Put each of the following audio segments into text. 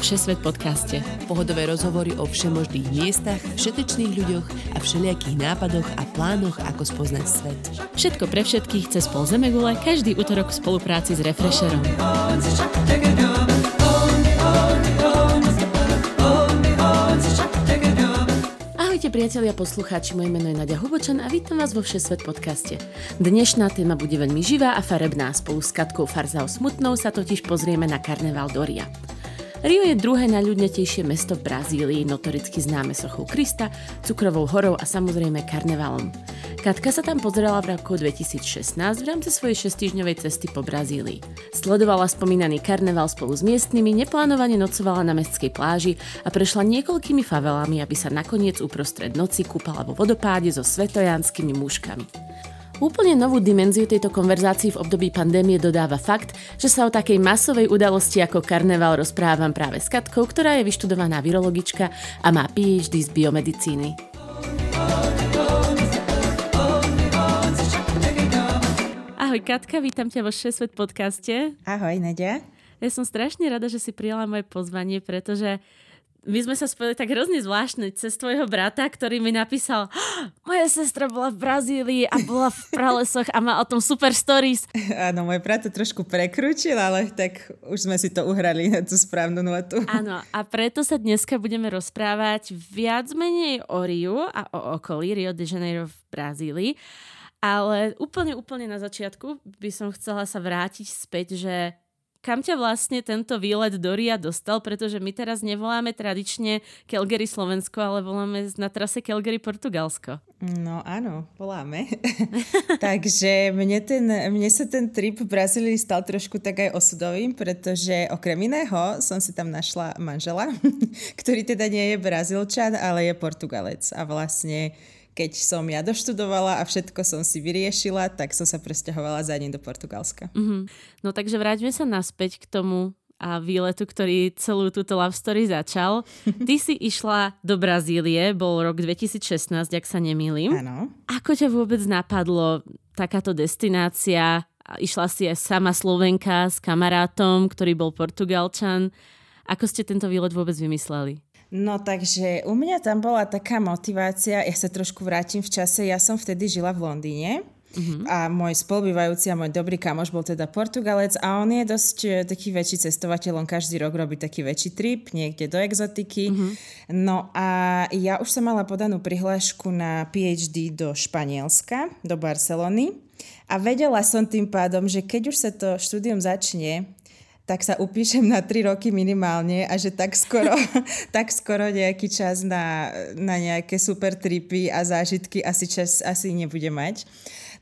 Všesvet podcaste. Pohodové rozhovory o všemožných miestach, všetečných ľuďoch a všelijakých nápadoch a plánoch, ako spoznať svet. Všetko pre všetkých cez pol Zemegule, každý útorok v spolupráci s Refresherom. Ahojte priatelia poslucháči, moje meno je Nadia Hubočan a vítam vás vo Všesvet podcaste. Dnešná téma bude veľmi živá a farebná. Spolu s Katkou Farzao Smutnou sa totiž pozrieme na karneval Doria. Rio je druhé najľudnejšie mesto v Brazílii, notoricky známe sochou Krista, cukrovou horou a samozrejme karnevalom. Katka sa tam pozerala v roku 2016 v rámci svojej šestýždňovej cesty po Brazílii. Sledovala spomínaný karneval spolu s miestnymi, neplánovane nocovala na mestskej pláži a prešla niekoľkými favelami, aby sa nakoniec uprostred noci kúpala vo vodopáde so svetojanskými muškami. Úplne novú dimenziu tejto konverzácii v období pandémie dodáva fakt, že sa o takej masovej udalosti ako karneval rozprávam práve s Katkou, ktorá je vyštudovaná virologička a má PhD z biomedicíny. Ahoj Katka, vítam ťa vo Svet podcaste. Ahoj Nadia. Ja som strašne rada, že si prijala moje pozvanie, pretože my sme sa spojili tak hrozne zvláštne cez tvojho brata, ktorý mi napísal moja sestra bola v Brazílii a bola v pralesoch a má o tom super stories. Áno, môj brat to trošku prekrúčil, ale tak už sme si to uhrali na tú správnu notu. Áno, a preto sa dneska budeme rozprávať viac menej o Riu a o okolí Rio de Janeiro v Brazílii. Ale úplne, úplne na začiatku by som chcela sa vrátiť späť, že kam ťa vlastne tento výlet do Ria dostal, pretože my teraz nevoláme tradične Calgary Slovensko, ale voláme na trase Calgary Portugalsko. No áno, voláme. Takže mne, ten, mne sa ten trip v Brazílii stal trošku tak aj osudovým, pretože okrem iného som si tam našla manžela, ktorý teda nie je Brazílčan, ale je Portugalec. A vlastne keď som ja doštudovala a všetko som si vyriešila, tak som sa presťahovala za ním do Portugalska. Mm-hmm. No takže vráťme sa naspäť k tomu a výletu, ktorý celú túto love story začal. Ty si išla do Brazílie, bol rok 2016, ak sa nemýlim. Áno. Ako ťa vôbec napadlo takáto destinácia? Išla si aj sama Slovenka s kamarátom, ktorý bol Portugalčan. Ako ste tento výlet vôbec vymysleli? No takže u mňa tam bola taká motivácia, ja sa trošku vrátim v čase, ja som vtedy žila v Londýne. Uh-huh. A môj spolubývajúci a môj dobrý kamoš bol teda Portugalec a on je dosť e, taký väčší cestovateľ, on každý rok robí taký väčší trip niekde do exotiky. Uh-huh. No a ja už som mala podanú prihlášku na PhD do Španielska, do Barcelony a vedela som tým pádom, že keď už sa to štúdium začne, tak sa upíšem na 3 roky minimálne a že tak skoro, tak skoro nejaký čas na, na nejaké super tripy a zážitky asi čas asi nebude mať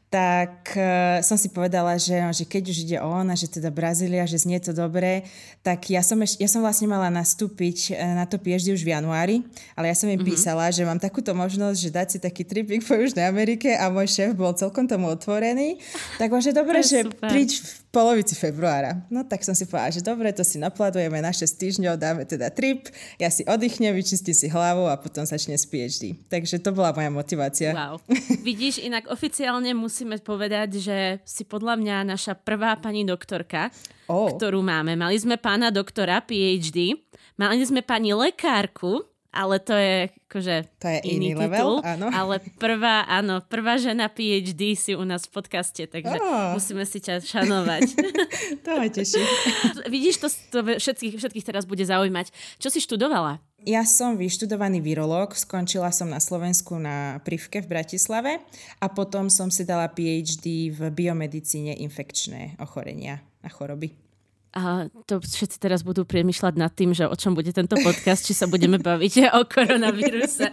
tak uh, som si povedala, že, no, že keď už ide on a že teda Brazília, že znie to dobre, tak ja som, eš, ja som vlastne mala nastúpiť uh, na to pieždy už v januári, ale ja som im mm-hmm. písala, že mám takúto možnosť, že dať si taký tripik po Južnej Amerike a môj šéf bol celkom tomu otvorený. Tak že dobre, že príď v polovici februára. No tak som si povedala, že dobre, to si napládujeme na 6 týždňov, dáme teda trip, ja si oddychnem, vyčistím si hlavu a potom začne s PhD. Takže to bola moja motivácia. Wow. Vidíš, inak oficiálne musíme povedať, že si podľa mňa naša prvá pani doktorka, oh. ktorú máme. Mali sme pána doktora PhD, mali sme pani lekárku, ale to je akože to je iný, iný titul, level, áno. ale prvá, áno, prvá žena PhD si u nás v podcaste, takže oh. musíme si ťa šanovať. to ma teší. Vidíš, to, to všetkých, všetkých teraz bude zaujímať. Čo si študovala? Ja som vyštudovaný virológ, skončila som na Slovensku na Privke v Bratislave a potom som si dala PhD v biomedicíne infekčné ochorenia a choroby. A to všetci teraz budú priemyšľať nad tým, že o čom bude tento podcast, či sa budeme baviť o koronavíruse.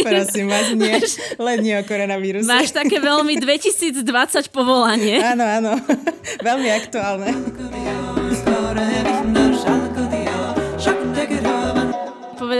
Prosím vás, nie, len nie o koronavíruse. Máš také veľmi 2020 povolanie. Áno, áno, veľmi aktuálne.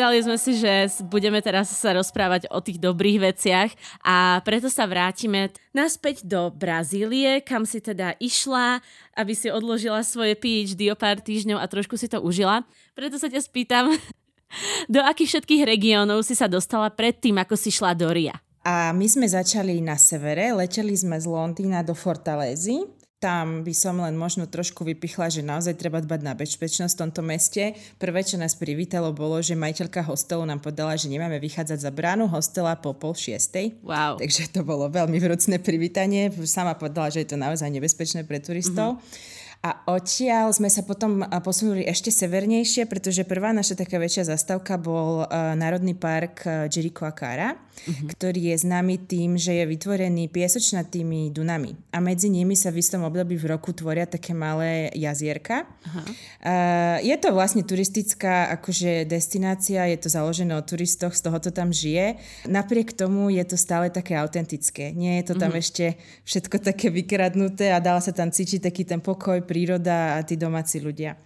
Povedali sme si, že budeme teraz sa rozprávať o tých dobrých veciach a preto sa vrátime naspäť do Brazílie, kam si teda išla, aby si odložila svoje PhD o pár týždňov a trošku si to užila. Preto sa ťa spýtam, do akých všetkých regiónov si sa dostala predtým, ako si šla do Ria? A my sme začali na severe, leteli sme z Londýna do Fortalézy, tam by som len možno trošku vypichla, že naozaj treba dbať na bezpečnosť v tomto meste. Prvé, čo nás privítalo, bolo, že majiteľka hostelu nám povedala, že nemáme vychádzať za bránu hostela po pol šiestej. Wow. Takže to bolo veľmi vrúcne privítanie. Sama povedala, že je to naozaj nebezpečné pre turistov. Mm-hmm. A odtiaľ sme sa potom posunuli ešte severnejšie, pretože prvá naša taká väčšia zastávka bol Národný park uh, Jericoacoara, uh-huh. ktorý je známy tým, že je vytvorený piesočnatými dunami. A medzi nimi sa v istom období v roku tvoria také malé jazierka. Uh-huh. Uh, je to vlastne turistická akože destinácia, je to založené o turistoch, z toho to tam žije. Napriek tomu je to stále také autentické. Nie je to tam uh-huh. ešte všetko také vykradnuté a dala sa tam cítiť taký ten pokoj, príroda a tí domáci ľudia.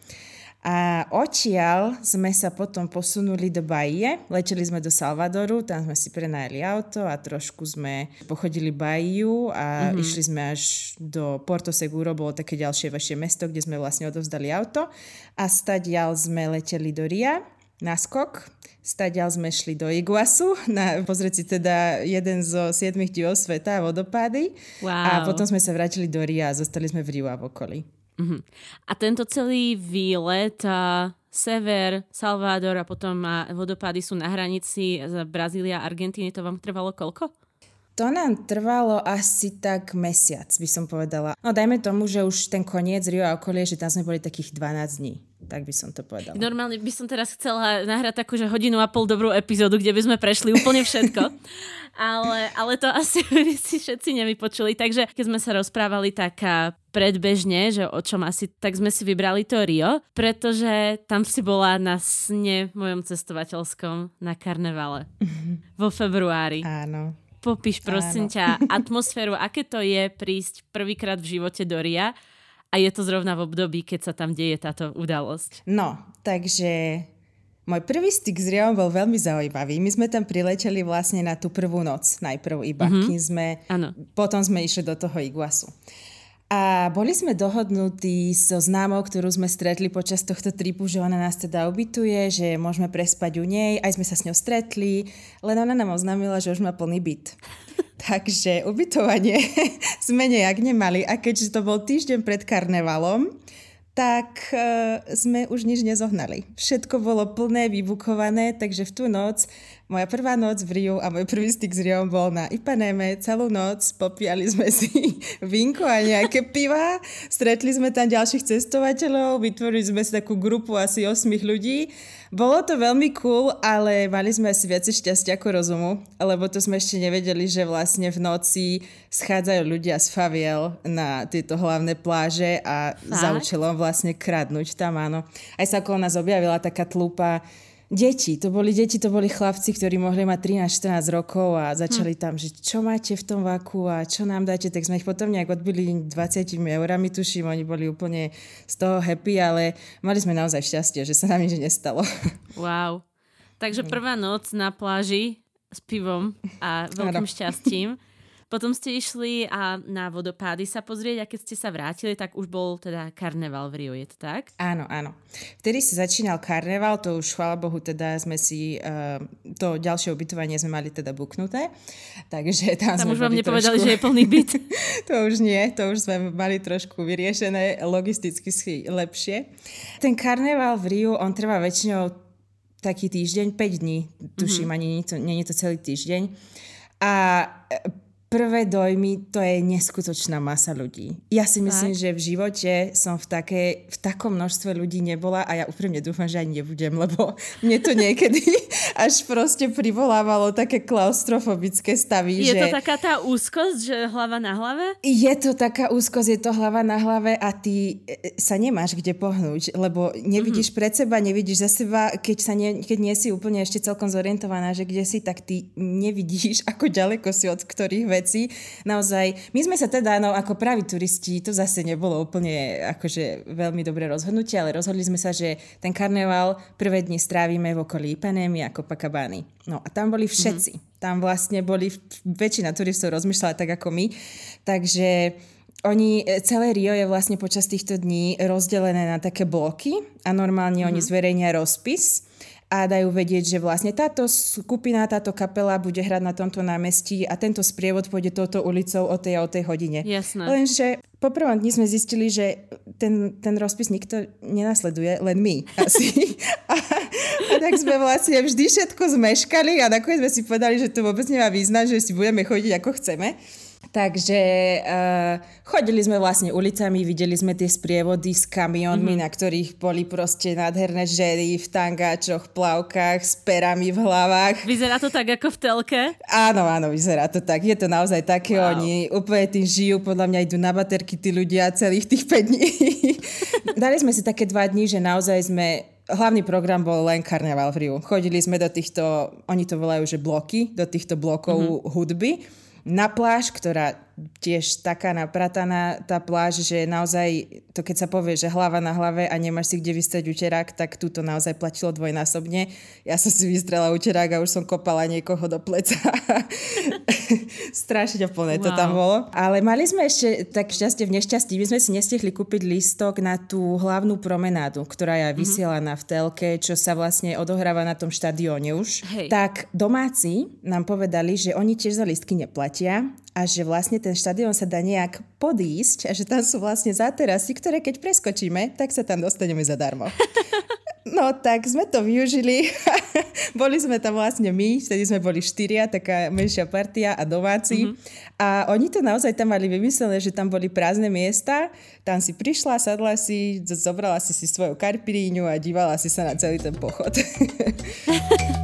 A odtiaľ sme sa potom posunuli do Bahie, leteli sme do Salvadoru, tam sme si prenajali auto a trošku sme pochodili Bahiu a mm-hmm. išli sme až do Porto Seguro, bolo také ďalšie vaše mesto, kde sme vlastne odovzdali auto a stadiaľ sme leteli do Ria na skok. Stadiaľ sme šli do Iguasu, na, pozrieť si teda jeden zo siedmých divov sveta, vodopády. Wow. A potom sme sa vrátili do Ria a zostali sme v Riu a v okolí. Uh-huh. A tento celý výlet, a sever, Salvador a potom a vodopády sú na hranici Brazília a Argentíny, to vám trvalo koľko? To nám trvalo asi tak mesiac, by som povedala. No dajme tomu, že už ten koniec Rio a okolie, že tam sme boli takých 12 dní. Tak by som to povedala. Normálne by som teraz chcela nahrať takú, že hodinu a pol dobrú epizódu, kde by sme prešli úplne všetko. ale, ale to asi by si všetci nevypočuli. Takže keď sme sa rozprávali tak predbežne, že o čom asi, tak sme si vybrali to Rio, pretože tam si bola na sne mojom cestovateľskom na karnevale vo februári. Áno. Popíš prosím Áno. ťa atmosféru, aké to je prísť prvýkrát v živote do Ria a je to zrovna v období, keď sa tam deje táto udalosť. No, takže môj prvý styk s Riom bol veľmi zaujímavý. My sme tam prileteli vlastne na tú prvú noc najprv iba, mm-hmm. kým sme, ano. potom sme išli do toho Iguasu. A boli sme dohodnutí so známou, ktorú sme stretli počas tohto tripu, že ona nás teda ubytuje, že môžeme prespať u nej. Aj sme sa s ňou stretli, len ona nám oznámila, že už má plný byt. Takže ubytovanie sme nejak nemali. A keďže to bol týždeň pred karnevalom, tak uh, sme už nič nezohnali. Všetko bolo plné, vybukované, takže v tú noc, moja prvá noc v Riu a môj prvý styk s Riom bol na Ipaneme. Celú noc popíjali sme si vínko a nejaké piva, stretli sme tam ďalších cestovateľov, vytvorili sme si takú grupu asi 8 ľudí bolo to veľmi cool, ale mali sme asi viacej šťastia ako rozumu, lebo to sme ešte nevedeli, že vlastne v noci schádzajú ľudia z faviel na tieto hlavné pláže a Fakt? za účelom vlastne kradnúť tam, áno. Aj sa okolo nás objavila taká tlupa deti, to boli deti, to boli chlapci, ktorí mohli mať 13-14 rokov a začali hm. tam, že čo máte v tom vaku a čo nám dáte, tak sme ich potom nejak odbili 20 eurami, tuším, oni boli úplne z toho happy, ale mali sme naozaj šťastie, že sa nám nič nestalo. Wow. Takže prvá noc na pláži s pivom a veľkým šťastím. Potom ste išli a na vodopády sa pozrieť a keď ste sa vrátili, tak už bol teda karneval v Rio, je to tak? Áno, áno. Vtedy sa začínal karneval, to už chvála Bohu teda sme si, uh, to ďalšie ubytovanie sme mali teda buknuté, takže tam, tam už vám nepovedali, trošku... že je plný byt. to už nie, to už sme mali trošku vyriešené logisticky lepšie. Ten karneval v Riu, on trvá väčšinou taký týždeň, 5 dní, tuším, mm-hmm. ani nie, to, nie je to celý týždeň. A prvé dojmy, to je neskutočná masa ľudí. Ja si myslím, tak. že v živote som v, také, v takom množstve ľudí nebola a ja úprimne dúfam, že ani nebudem, lebo mne to niekedy až proste privolávalo také klaustrofobické stavy. Je že... to taká tá úzkosť, že hlava na hlave? Je to taká úzkosť, je to hlava na hlave a ty e, sa nemáš kde pohnúť, lebo nevidíš mm-hmm. pred seba, nevidíš za seba, keď, sa nie, keď nie si úplne ešte celkom zorientovaná, že kde si, tak ty nevidíš, ako ďaleko si od ktorých veci. Naozaj, my sme sa teda, no ako praví turisti, to zase nebolo úplne akože veľmi dobré rozhodnutie, ale rozhodli sme sa, že ten karneval prvé dni strávime v okolí Ipanemy a Copacabany. No a tam boli všetci. Mm-hmm. Tam vlastne boli, väčšina turistov rozmýšľala tak ako my. Takže oni, celé Rio je vlastne počas týchto dní rozdelené na také bloky a normálne mm-hmm. oni zverejnia rozpis a dajú vedieť, že vlastne táto skupina, táto kapela bude hrať na tomto námestí a tento sprievod pôjde touto ulicou o tej a o tej hodine. Jasné. Lenže po prvom dni sme zistili, že ten, ten rozpis nikto nenasleduje, len my asi. A, a tak sme vlastne vždy všetko zmeškali a nakoniec sme si povedali, že to vôbec nemá význam, že si budeme chodiť ako chceme. Takže uh, chodili sme vlastne ulicami, videli sme tie sprievody s kamionmi, mm-hmm. na ktorých boli proste nádherné ženy v tangáčoch, plavkách, s perami v hlavách. Vyzerá to tak ako v telke? Áno, áno, vyzerá to tak. Je to naozaj také, wow. oni úplne tým žijú, podľa mňa idú na baterky tí ľudia celých tých 5 dní. Dali sme si také dva dní, že naozaj sme hlavný program bol len karneval v Riu. Chodili sme do týchto, oni to volajú, že bloky, do týchto blokov mm-hmm. hudby na pláž, ktorá tiež taká naprataná tá pláž, že naozaj to keď sa povie, že hlava na hlave a nemáš si kde vystrieť uterák, tak túto naozaj platilo dvojnásobne. Ja som si vystrela uterák a už som kopala niekoho do pleca. Strašne plné wow. to tam bolo. Ale mali sme ešte tak šťastie v nešťastí. My sme si nestihli kúpiť lístok na tú hlavnú promenádu, ktorá je mm-hmm. vysielaná v telke, čo sa vlastne odohráva na tom štadióne už. Hej. Tak domáci nám povedali, že oni tiež za lístky neplatia a že vlastne ten štadión sa dá nejak podísť a že tam sú vlastne záterasy, ktoré keď preskočíme, tak sa tam dostaneme zadarmo. No tak sme to využili. boli sme tam vlastne my, vtedy sme boli štyria, taká menšia partia a domáci. Mm-hmm. A oni to naozaj tam mali vymyslené, že tam boli prázdne miesta. Tam si prišla, sadla si, zobrala si si svoju karpiríňu a dívala si sa na celý ten pochod.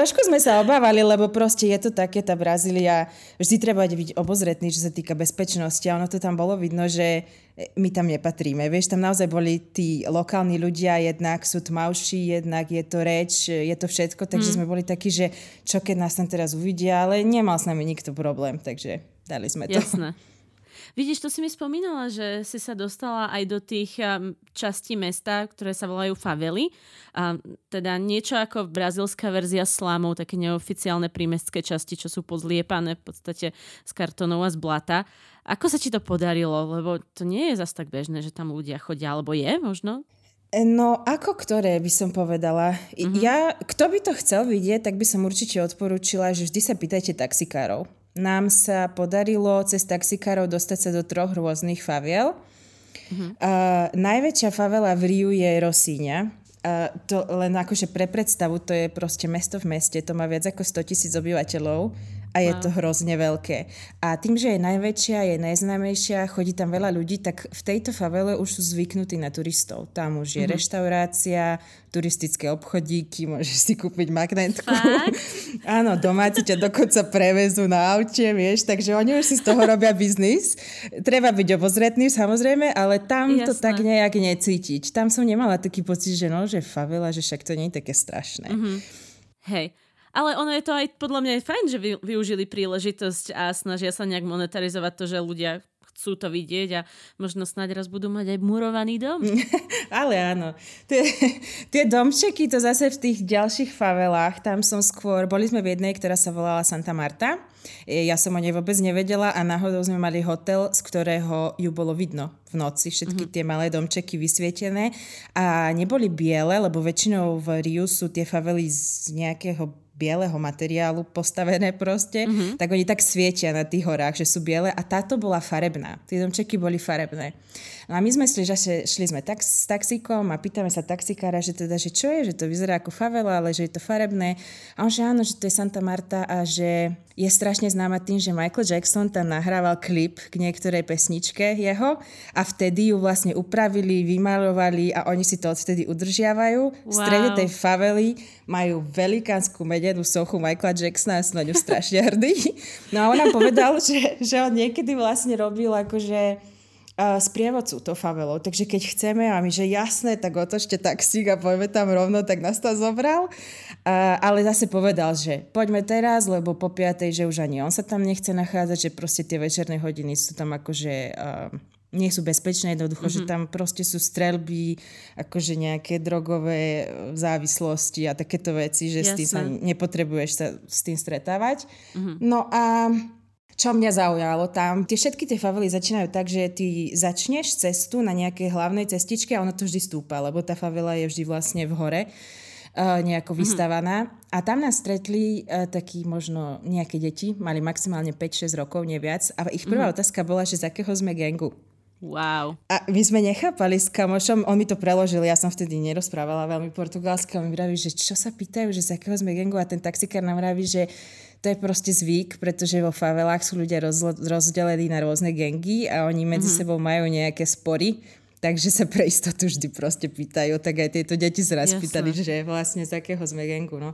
Trošku sme sa obávali, lebo proste je to také, tá Brazília, vždy treba byť obozretný, čo sa týka bezpečnosti a ono to tam bolo vidno, že my tam nepatríme. Vieš, tam naozaj boli tí lokálni ľudia, jednak sú tmavší, jednak je to reč, je to všetko, takže mm. sme boli takí, že čo keď nás tam teraz uvidia, ale nemal s nami nikto problém, takže dali sme to. Jasné. Vidíš, to si mi spomínala, že si sa dostala aj do tých um, častí mesta, ktoré sa volajú favely. A teda niečo ako brazilská verzia slámov, také neoficiálne prímestské časti, čo sú pozliepané v podstate z kartonov a z blata. Ako sa ti to podarilo? Lebo to nie je zas tak bežné, že tam ľudia chodia, alebo je možno? No, ako ktoré by som povedala? Mm-hmm. Ja, kto by to chcel vidieť, tak by som určite odporúčila, že vždy sa pýtajte taxikárov nám sa podarilo cez taxikárov dostať sa do troch rôznych faviel. Uh-huh. Uh, najväčšia favela v Riu je Rosíňa. Uh, to len akože pre predstavu, to je proste mesto v meste, to má viac ako 100 tisíc obyvateľov a je wow. to hrozne veľké. A tým, že je najväčšia, je najznámejšia, chodí tam veľa ľudí, tak v tejto favele už sú zvyknutí na turistov. Tam už je mm-hmm. reštaurácia, turistické obchodíky, môžeš si kúpiť magnetku. Áno, domáci ťa dokonca prevezú na aute, vieš, takže oni už si z toho robia biznis. Treba byť obozretný, samozrejme, ale tam Jasné. to tak nejak necítiť. Tam som nemala taký pocit, že no, že favela, že však to nie je také strašné. Mm-hmm. Hej, ale ono je to aj podľa mňa aj fajn, že vy, využili príležitosť a snažia sa nejak monetarizovať to, že ľudia chcú to vidieť a možno snáď raz budú mať aj murovaný dom. Ale áno. Tie, tie domčeky, to zase v tých ďalších favelách, tam som skôr, boli sme v jednej, ktorá sa volala Santa Marta. Ja som o nej vôbec nevedela a náhodou sme mali hotel, z ktorého ju bolo vidno v noci, všetky mm-hmm. tie malé domčeky vysvietené a neboli biele, lebo väčšinou v Riu sú tie favely z nejakého bieleho materiálu postavené proste, mm-hmm. tak oni tak svietia na tých horách, že sú biele a táto bola farebná. Tie domčeky boli farebné. No a my sme šli, že šli sme tak, s taxíkom a pýtame sa taxikára, že teda, že čo je, že to vyzerá ako favela, ale že je to farebné. A on že áno, že to je Santa Marta a že je strašne známa tým, že Michael Jackson tam nahrával klip k niektorej pesničke jeho a vtedy ju vlastne upravili, vymalovali a oni si to odvtedy udržiavajú. Wow. V strede tej favely majú velikánsku medenú sochu Michaela Jacksona a sú na ňu strašne hrdí. No a on nám povedal, že, že on niekedy vlastne robil akože sprievodcu to favelou. Takže keď chceme a my, že jasné, tak otočte taxík a poďme tam rovno, tak nás tam zobral. Uh, ale zase povedal, že poďme teraz, lebo po piatej, že už ani on sa tam nechce nachádzať, že proste tie večerné hodiny sú tam akože... Uh, nie sú bezpečné, jednoducho, mm-hmm. že tam proste sú strelby, akože nejaké drogové závislosti a takéto veci, že Jasne. s tým sa nepotrebuješ sa s tým stretávať. Mm-hmm. No a čo mňa zaujalo tam, tie všetky tie favely začínajú tak, že ty začneš cestu na nejakej hlavnej cestičke a ono to vždy stúpa, lebo tá favela je vždy vlastne v hore uh, nejako mm-hmm. vystavaná. A tam nás stretli uh, takí možno nejaké deti, mali maximálne 5-6 rokov, neviac. A ich prvá mm-hmm. otázka bola, že z akého sme gengu. Wow. A my sme nechápali s kamošom, on mi to preložil, ja som vtedy nerozprávala veľmi portugalsky, on mi vraví, že čo sa pýtajú, že z akého sme gengu a ten taxikár nám vraví, že to je proste zvyk, pretože vo favelách sú ľudia rozlo- rozdelení na rôzne gengy a oni medzi mm-hmm. sebou majú nejaké spory, takže sa pre istotu vždy proste pýtajú, tak aj tieto deti sa raz pýtali, že vlastne z akého sme gengu, no.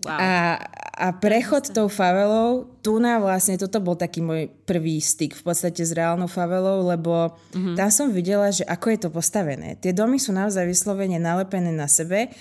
Wow. A, a prechod tou favelou, tu na vlastne, toto bol taký môj prvý styk v podstate s reálnou favelou, lebo mm-hmm. tam som videla, že ako je to postavené. Tie domy sú naozaj vyslovene nalepené na sebe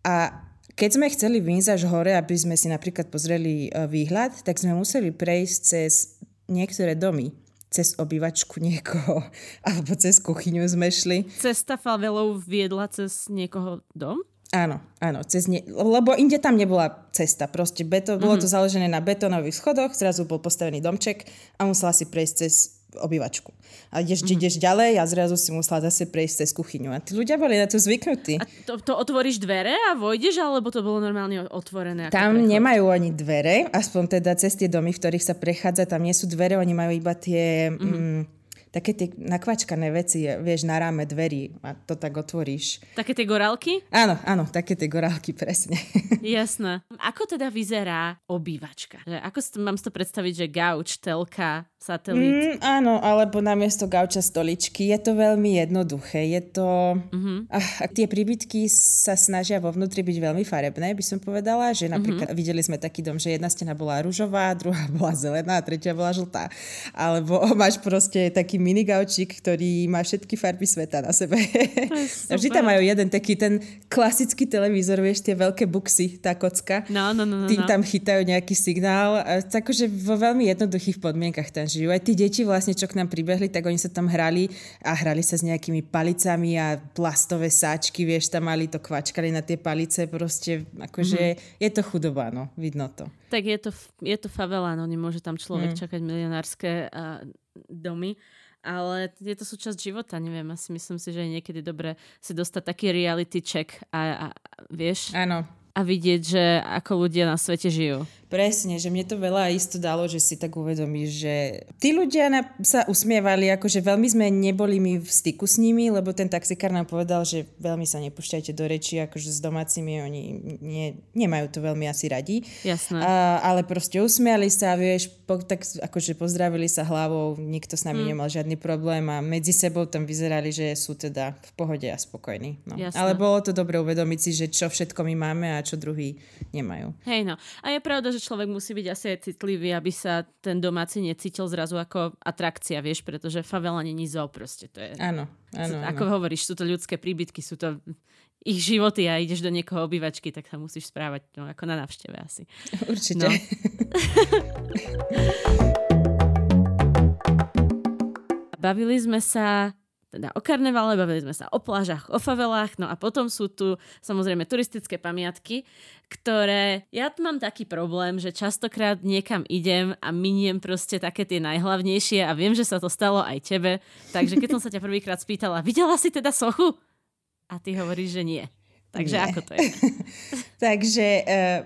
a keď sme chceli výjsť až hore, aby sme si napríklad pozreli e, výhľad, tak sme museli prejsť cez niektoré domy cez obývačku niekoho, alebo cez kuchyňu sme šli. Cesta favelou viedla cez niekoho dom? Áno, áno, cez ne, lebo inde tam nebola cesta, proste beto, bolo mm-hmm. to založené na betónových schodoch, zrazu bol postavený domček a musela si prejsť cez obývačku. A ideš, mm-hmm. ideš ďalej a zrazu si musela zase prejsť cez kuchyňu. A tí ľudia boli na to zvyknutí. A to, to otvoríš dvere a vojdeš, alebo to bolo normálne otvorené? Tam prechod? nemajú ani dvere, aspoň teda cez tie domy, v ktorých sa prechádza, tam nie sú dvere, oni majú iba tie... Mm-hmm. Mm, také tie nakvačkané veci, vieš, na ráme dverí a to tak otvoríš. Také tie gorálky? Áno, áno, také tie gorálky, presne. Jasné. Ako teda vyzerá obývačka? Že ako mám si to predstaviť, že gauč, telka, satelit? Mm, áno, alebo namiesto gauča stoličky. Je to veľmi jednoduché. Je to... Mm-hmm. Ach, tie príbytky sa snažia vo vnútri byť veľmi farebné, by som povedala, že napríklad mm-hmm. videli sme taký dom, že jedna stena bola ružová, druhá bola zelená tretia bola žltá. Alebo máš proste taký minigaučík, ktorý má všetky farby sveta na sebe. A vždy tam majú jeden taký ten klasický televízor, vieš, tie veľké buksy, tá kocka. No, no, no, no. Tým no. tam chytajú nejaký signál. Takže vo veľmi jednoduchých podmienkach ten žijú. Aj tí deti vlastne, čo k nám pribehli, tak oni sa tam hrali a hrali sa s nejakými palicami a plastové sáčky, vieš, tam mali to kvačkali na tie palice, proste akože mm-hmm. je to chudoba, no, vidno to. Tak je to, je to favela, no nemôže tam človek mm. čakať milionárske uh, domy ale je to súčasť života, neviem, asi myslím si, že je niekedy dobré si dostať taký reality check a, a vieš? Áno. A vidieť, že ako ľudia na svete žijú. Presne, že mne to veľa isto dalo, že si tak uvedomíš, že tí ľudia na, sa usmievali, akože veľmi sme neboli my v styku s nimi, lebo ten taxikár nám povedal, že veľmi sa nepúšťajte do reči, akože s domácimi oni nie, nemajú to veľmi asi radi. Jasné. A, ale proste usmiali sa, vieš, po, tak akože pozdravili sa hlavou, nikto s nami mm. nemal žiadny problém a medzi sebou tam vyzerali, že sú teda v pohode a spokojní. No. Ale bolo to dobre uvedomiť si, že čo všetko my máme a čo druhý nemajú. Hej no. A je pravda, že človek musí byť asi aj citlivý, aby sa ten domáci necítil zrazu ako atrakcia, vieš, pretože favela není zoo proste. To je, áno, áno, Ako áno. hovoríš, sú to ľudské príbytky, sú to ich životy a ideš do niekoho obývačky, tak sa musíš správať no, ako na návšteve asi. Určite. No. Bavili sme sa teda o karnevale, bavili sme sa o plážach, o favelách, no a potom sú tu samozrejme turistické pamiatky, ktoré, ja mám taký problém, že častokrát niekam idem a miniem proste také tie najhlavnejšie a viem, že sa to stalo aj tebe, takže keď som sa ťa prvýkrát spýtala, videla si teda sochu? A ty hovoríš, že nie. Takže nie. ako to je? takže uh,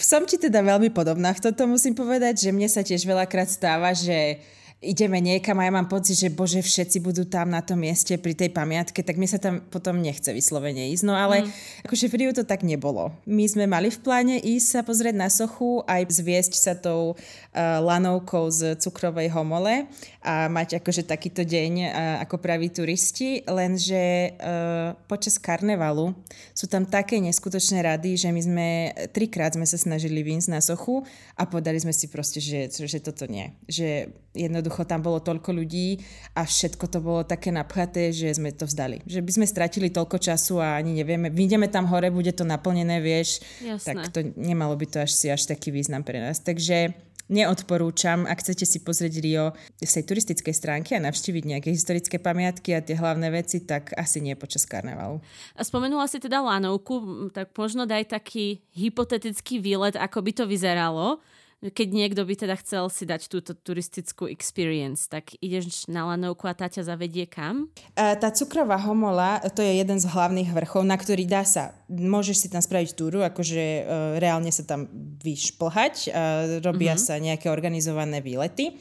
som ti teda veľmi podobná v toto musím povedať, že mne sa tiež veľakrát stáva, že ideme niekam a ja mám pocit, že bože, všetci budú tam na tom mieste pri tej pamiatke, tak mi sa tam potom nechce vyslovene ísť. No ale mm. akože v Riu to tak nebolo. My sme mali v pláne ísť sa pozrieť na sochu, aj zviesť sa tou uh, lanovkou z cukrovej homole a mať akože takýto deň uh, ako praví turisti, lenže uh, počas karnevalu sú tam také neskutočné rady, že my sme trikrát sme sa snažili výjsť na sochu a podali sme si proste, že, že toto nie. Že jednoducho tam bolo toľko ľudí a všetko to bolo také napchaté, že sme to vzdali. Že by sme stratili toľko času a ani nevieme, vyjdeme tam hore, bude to naplnené, vieš, Jasné. tak to nemalo by to až si až taký význam pre nás. Takže neodporúčam, ak chcete si pozrieť Rio z tej turistickej stránky a navštíviť nejaké historické pamiatky a tie hlavné veci, tak asi nie počas karnevalu. A spomenula si teda lanovku, tak možno daj taký hypotetický výlet, ako by to vyzeralo keď niekto by teda chcel si dať túto turistickú experience, tak ideš na lanovku a tá ťa zavedie kam? Tá cukrová homola, to je jeden z hlavných vrchov, na ktorý dá sa, môžeš si tam spraviť túru, akože uh, reálne sa tam vyšplhať, uh, robia mm-hmm. sa nejaké organizované výlety.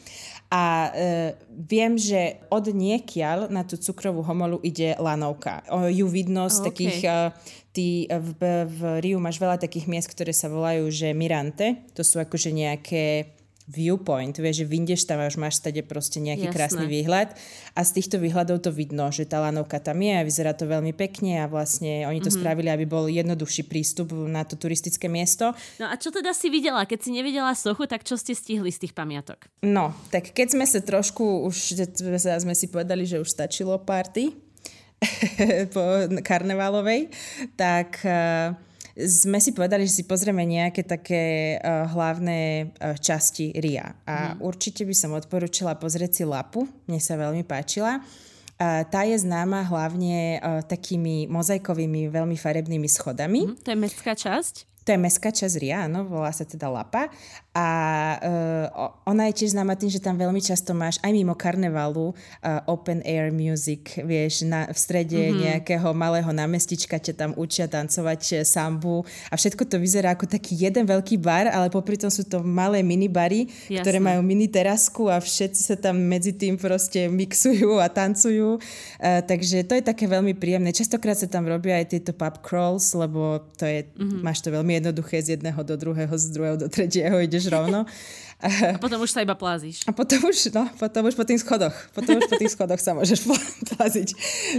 A uh, viem, že od niekiaľ na tú cukrovú homolu ide lanovka. O, ju vidno z oh, takých uh, ty v, v Riu máš veľa takých miest, ktoré sa volajú, že Mirante. To sú akože nejaké viewpoint, vieš, že vyndeš tam a už máš stade proste nejaký Jasné. krásny výhľad a z týchto výhľadov to vidno, že tá lanovka tam je a vyzerá to veľmi pekne a vlastne oni to mm-hmm. spravili, aby bol jednoduchší prístup na to turistické miesto. No a čo teda si videla? Keď si nevidela sochu, tak čo ste stihli z tých pamiatok? No, tak keď sme sa trošku, už sme si povedali, že už stačilo party, po karnevalovej, tak uh, sme si povedali, že si pozrieme nejaké také uh, hlavné uh, časti RIA. A hmm. určite by som odporúčila pozrieť si Lapu, mne sa veľmi páčila. Uh, tá je známa hlavne uh, takými mozaikovými, veľmi farebnými schodami. Hmm, to je mestská časť? To je mestská časť Ria, áno, volá sa teda Lapa. A uh, ona je tiež známa tým, že tam veľmi často máš aj mimo karnevalu uh, open air music, vieš, na, v strede mm-hmm. nejakého malého námestička ťa tam učia tancovať sambu a všetko to vyzerá ako taký jeden veľký bar, ale popri tom sú to malé minibary, Jasne. ktoré majú mini terasku a všetci sa tam medzi tým proste mixujú a tancujú. Uh, takže to je také veľmi príjemné. Častokrát sa tam robia aj tieto pub crawls, lebo to je, mm-hmm. máš to veľmi jednoduché z jedného do druhého, z druhého do tretieho ideš rovno. A potom už sa iba plázíš. A potom už, no, potom už po tých schodoch. Potom už po tých schodoch sa môžeš pláziť.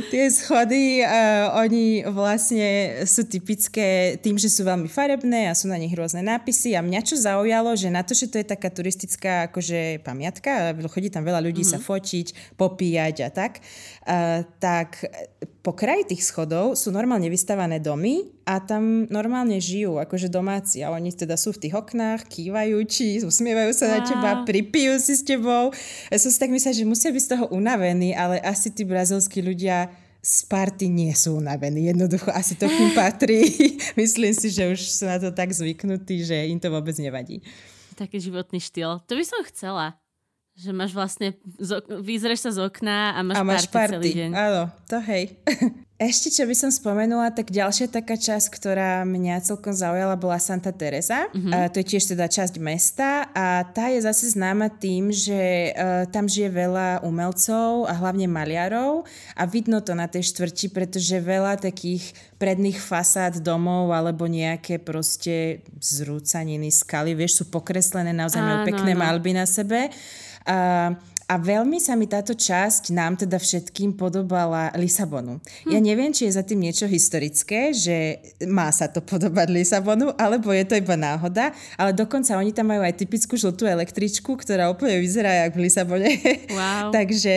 Tie schody, uh, oni vlastne sú typické tým, že sú veľmi farebné a sú na nich rôzne nápisy. A mňa čo zaujalo, že na to, že to je taká turistická akože pamiatka, chodí tam veľa ľudí mm-hmm. sa fočiť, popíjať a tak, uh, tak po kraji tých schodov sú normálne vystavané domy a tam normálne žijú, akože domáci. A oni teda sú v tých oknách, kývajú či usmievajú sa na teba, pripijú si s tebou. Ja som si tak myslela, že musia byť z toho unavení, ale asi tí brazilskí ľudia z party nie sú unavení. Jednoducho asi to k ním patrí. Myslím si, že už sú na to tak zvyknutí, že im to vôbec nevadí. Taký životný štýl. To by som chcela. Že máš vlastne, vyzreš sa z okna a máš, a máš party, party celý deň. Áno, to hej. Ešte, čo by som spomenula, tak ďalšia taká časť, ktorá mňa celkom zaujala, bola Santa Teresa. Mm-hmm. A to je tiež teda časť mesta a tá je zase známa tým, že uh, tam žije veľa umelcov a hlavne maliarov a vidno to na tej štvrti, pretože veľa takých predných fasád domov alebo nejaké proste zrúcaniny, skaly, vieš, sú pokreslené, naozaj majú pekné no. malby na sebe. Uh, a veľmi sa mi táto časť nám teda všetkým podobala Lisabonu. Hm. Ja neviem, či je za tým niečo historické, že má sa to podobať Lisabonu, alebo je to iba náhoda, ale dokonca oni tam majú aj typickú žltú električku, ktorá úplne vyzerá jak v Lisabone. Wow. Takže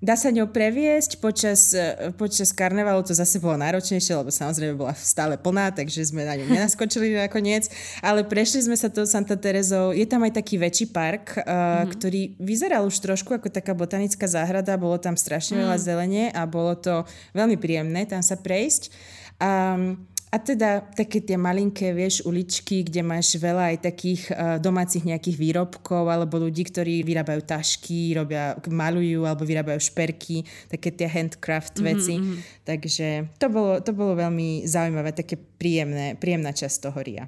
dá sa ňou previesť počas, počas karnevalu, to zase bolo náročnejšie, lebo samozrejme bola stále plná, takže sme na ňu nenaskočili nakoniec, ale prešli sme sa to Santa Terezou. Je tam aj taký väčší park, mm-hmm. ktorý vyzeral už trošku trošku ako taká botanická záhrada, bolo tam strašne veľa mm. zelene a bolo to veľmi príjemné tam sa prejsť. Um, a teda také tie malinké, vieš, uličky, kde máš veľa aj takých uh, domácich nejakých výrobkov alebo ľudí, ktorí vyrábajú tašky, robia, malujú alebo vyrábajú šperky, také tie handcraft mm-hmm, veci. Mm-hmm. Takže to bolo, to bolo veľmi zaujímavé, také príjemné, príjemná časť toho RIA.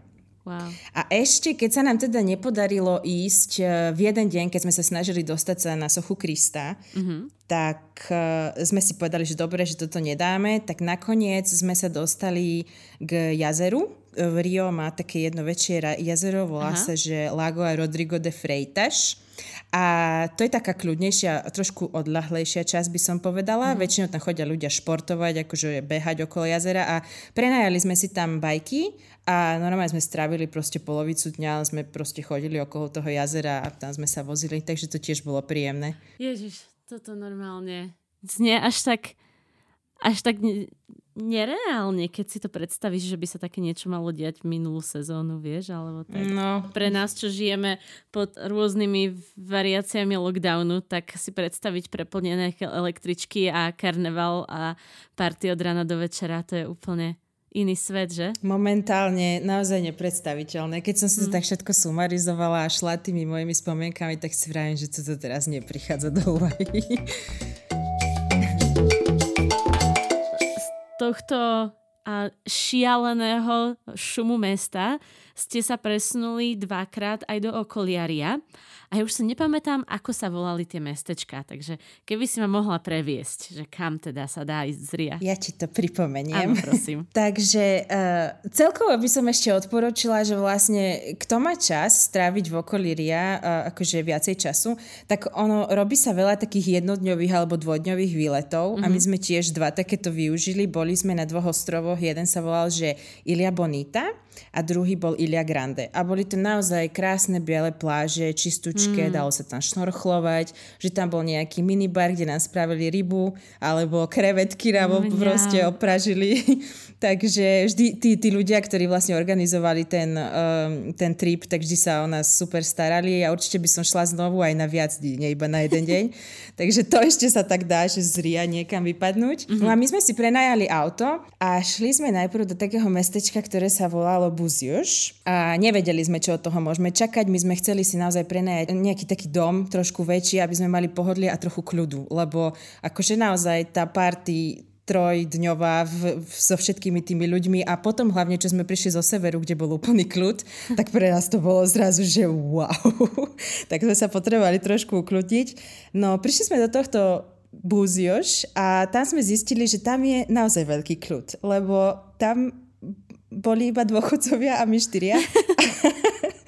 Wow. A ešte, keď sa nám teda nepodarilo ísť eh, v jeden deň, keď sme sa snažili dostať sa na sochu Krista, mm-hmm. tak uh, sme si povedali, že dobre, že toto nedáme, tak nakoniec sme sa dostali k jazeru. V Rio má také jedno väčšie jazero, volá Aha. sa, že Lago Rodrigo de Freitas. A to je taká kľudnejšia, trošku odlahlejšia časť by som povedala. Mm. Väčšinou tam chodia ľudia športovať, akože behať okolo jazera a prenajali sme si tam bajky a normálne sme strávili proste polovicu dňa, sme proste chodili okolo toho jazera a tam sme sa vozili, takže to tiež bolo príjemné. Ježiš, toto normálne znie až tak, až tak nereálne, keď si to predstavíš, že by sa také niečo malo diať v minulú sezónu, vieš, alebo tak. No. Pre nás, čo žijeme pod rôznymi variáciami lockdownu, tak si predstaviť preplnené električky a karneval a party od rána do večera, to je úplne iný svet, že? Momentálne naozaj nepredstaviteľné. Keď som si to mm. tak všetko sumarizovala a šla tými mojimi spomienkami, tak si vravím, že toto teraz neprichádza do úvahy. Tohto a šialeného šumu mesta ste sa presunuli dvakrát aj do okoliaria. A ja už si nepamätám, ako sa volali tie mestečka, takže keby si ma mohla previesť, že kam teda sa dá ísť z Ria. Ja ti to pripomeniem. Áno, prosím. takže uh, celkovo by som ešte odporučila, že vlastne kto má čas stráviť v okolí Ria, uh, akože viacej času, tak ono robí sa veľa takých jednodňových alebo dvojdňových výletov mm-hmm. a my mhm. sme tiež dva takéto využili. Boli sme na dvoch ostrovoch, jeden sa volal, že Ilia Bonita a druhý bol Ilia Grande. A boli to naozaj krásne biele pláže, čistúčke, mm. dalo sa tam šnorchlovať, že tam bol nejaký minibar, kde nám spravili rybu, alebo krevetky nám mm, proste opražili. Takže vždy tí, tí ľudia, ktorí vlastne organizovali ten, um, ten trip, tak vždy sa o nás super starali a určite by som šla znovu aj na viac dní, nie iba na jeden deň. Takže to ešte sa tak dá, že z Ria niekam vypadnúť. Mm-hmm. No a my sme si prenajali auto a šli sme najprv do takého mestečka, ktoré sa volalo Buziuš a nevedeli sme, čo od toho môžeme čakať. My sme chceli si naozaj prenajať nejaký taký dom trošku väčší, aby sme mali pohodlie a trochu kľudu, lebo akože naozaj tá party trojdňová v, v, so všetkými tými ľuďmi a potom hlavne, čo sme prišli zo severu, kde bol úplný kľud, tak pre nás to bolo zrazu, že wow. tak sme sa potrebovali trošku ukludniť. No, prišli sme do tohto Búzioš a tam sme zistili, že tam je naozaj veľký kľud, lebo tam boli iba dôchodcovia a my štyria.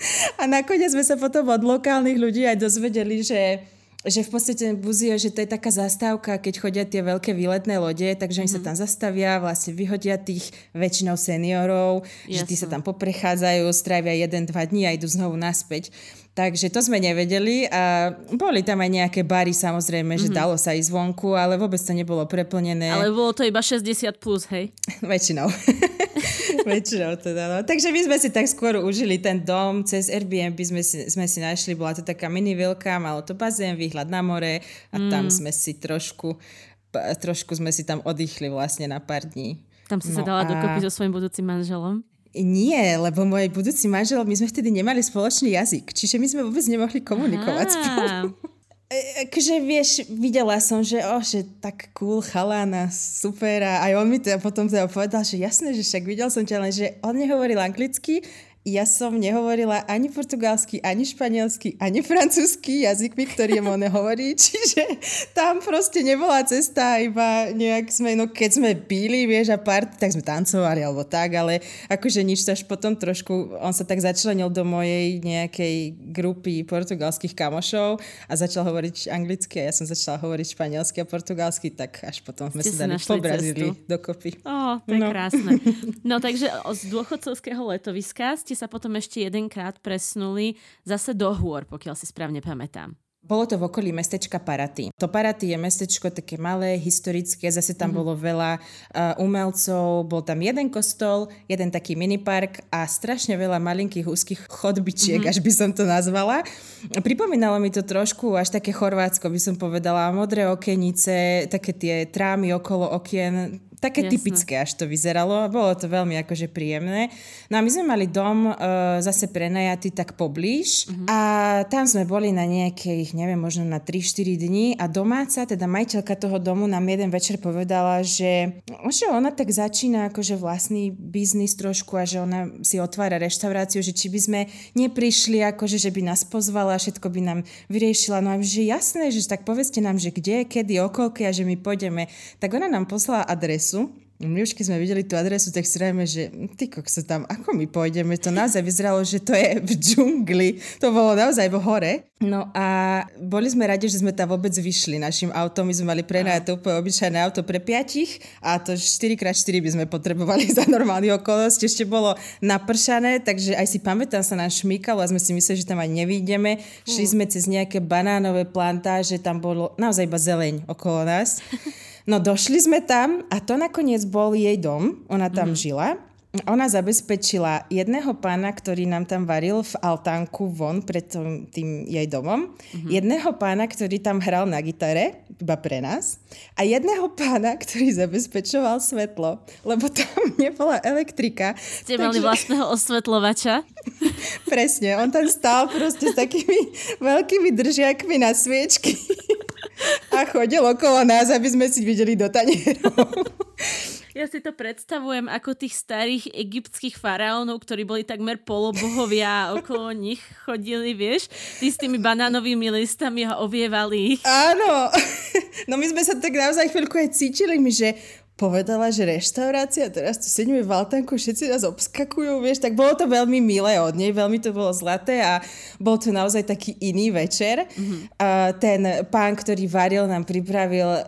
a nakoniec sme sa potom od lokálnych ľudí aj dozvedeli, že že v podstate Buzio, že to je taká zastávka, keď chodia tie veľké výletné lode, takže mm-hmm. oni sa mhm. tam zastavia, vlastne vyhodia tých väčšinou seniorov, Jasne. že tí sa tam poprechádzajú, strávia jeden, dva dní a idú znovu naspäť. Takže to sme nevedeli a boli tam aj nejaké bary samozrejme, mm-hmm. že mhm. dalo sa ísť zvonku, ale vôbec to nebolo preplnené. Ale bolo to iba 60 plus, hej? Väčšinou. Väčšinou teda, no. Takže my sme si tak skôr užili ten dom, cez Airbnb sme si, sme si našli, bola to taká mini vilka, malo to bazén, výhľad na more a mm. tam sme si trošku, trošku sme si tam oddychli vlastne na pár dní. Tam si no sa dala a... dokopy so svojím budúcim manželom? Nie, lebo môj budúci manžel, my sme vtedy nemali spoločný jazyk, čiže my sme vôbec nemohli komunikovať Aha. spolu. E, akože vieš, videla som, že oh, že tak cool chalán a super a aj on mi teda potom teda povedal, že jasné, že však videl som ťa, len že on nehovoril anglicky ja som nehovorila ani portugalsky, ani španielsky, ani francúzsky jazykmi, ktorý on hovorí, čiže tam proste nebola cesta, iba nejak sme, no keď sme píli, vieš, a part, tak sme tancovali alebo tak, ale akože nič, až potom trošku, on sa tak začlenil do mojej nejakej grupy portugalských kamošov a začal hovoriť anglicky a ja som začala hovoriť španielsky a portugalsky, tak až potom sme sa dali po Brazílii dokopy. Ó, to je no. krásne. No takže z dôchodcovského letoviska ste sa potom ešte jedenkrát presnuli zase do hôr, pokiaľ si správne pamätám. Bolo to v okolí mestečka Paraty. To Paraty je mestečko také malé, historické, zase tam mm-hmm. bolo veľa uh, umelcov, bol tam jeden kostol, jeden taký minipark a strašne veľa malinkých úzkých chodbičiek, mm-hmm. až by som to nazvala. Pripomínalo mi to trošku až také Chorvátsko, by som povedala, modré okenice, také tie trámy okolo okien, také Jasne. typické až to vyzeralo. Bolo to veľmi akože príjemné. No a my sme mali dom uh, zase prenajatý tak poblíž uh-huh. a tam sme boli na nejakých, neviem, možno na 3-4 dní a domáca, teda majiteľka toho domu nám jeden večer povedala, že, že ona tak začína akože vlastný biznis trošku a že ona si otvára reštauráciu, že či by sme neprišli akože, že by nás pozvala, všetko by nám vyriešila. No a že jasné, že tak povedzte nám, že kde, kedy, okolky a že my pôjdeme. Tak ona nám poslala adresu adresu. My už keď sme videli tú adresu, tak si rajme, že ty sa tam, ako my pôjdeme? To naozaj vyzeralo, že to je v džungli. To bolo naozaj v hore. No a boli sme radi, že sme tam vôbec vyšli našim autom. My sme mali prenajať úplne obyčajné auto pre piatich a to 4x4 by sme potrebovali za normálny okolnosti. Ešte bolo napršané, takže aj si pamätám sa nám šmýkalo a sme si mysleli, že tam aj nevídeme. Šli sme cez nejaké banánové plantáže, tam bolo naozaj iba zeleň okolo nás. No došli sme tam a to nakoniec bol jej dom, ona tam mm-hmm. žila ona zabezpečila jedného pána, ktorý nám tam varil v altánku von pred tým, jej domom, mm-hmm. jedného pána, ktorý tam hral na gitare, iba pre nás, a jedného pána, ktorý zabezpečoval svetlo, lebo tam nebola elektrika. Ste takže... mali vlastného osvetlovača? Presne, on tam stál proste s takými veľkými držiakmi na sviečky a chodil okolo nás, aby sme si videli do tanierov. Ja si to predstavujem ako tých starých egyptských faraónov, ktorí boli takmer polobohovia a okolo nich chodili, vieš, tí s tými banánovými listami a ovievali ich. Áno, no my sme sa tak naozaj chvíľku aj cítili, my, že povedala, že reštaurácia, teraz tu sedíme v Altánku, všetci nás obskakujú, vieš, tak bolo to veľmi milé od nej, veľmi to bolo zlaté a bol to naozaj taký iný večer. Mm-hmm. A ten pán, ktorý varil, nám pripravil uh,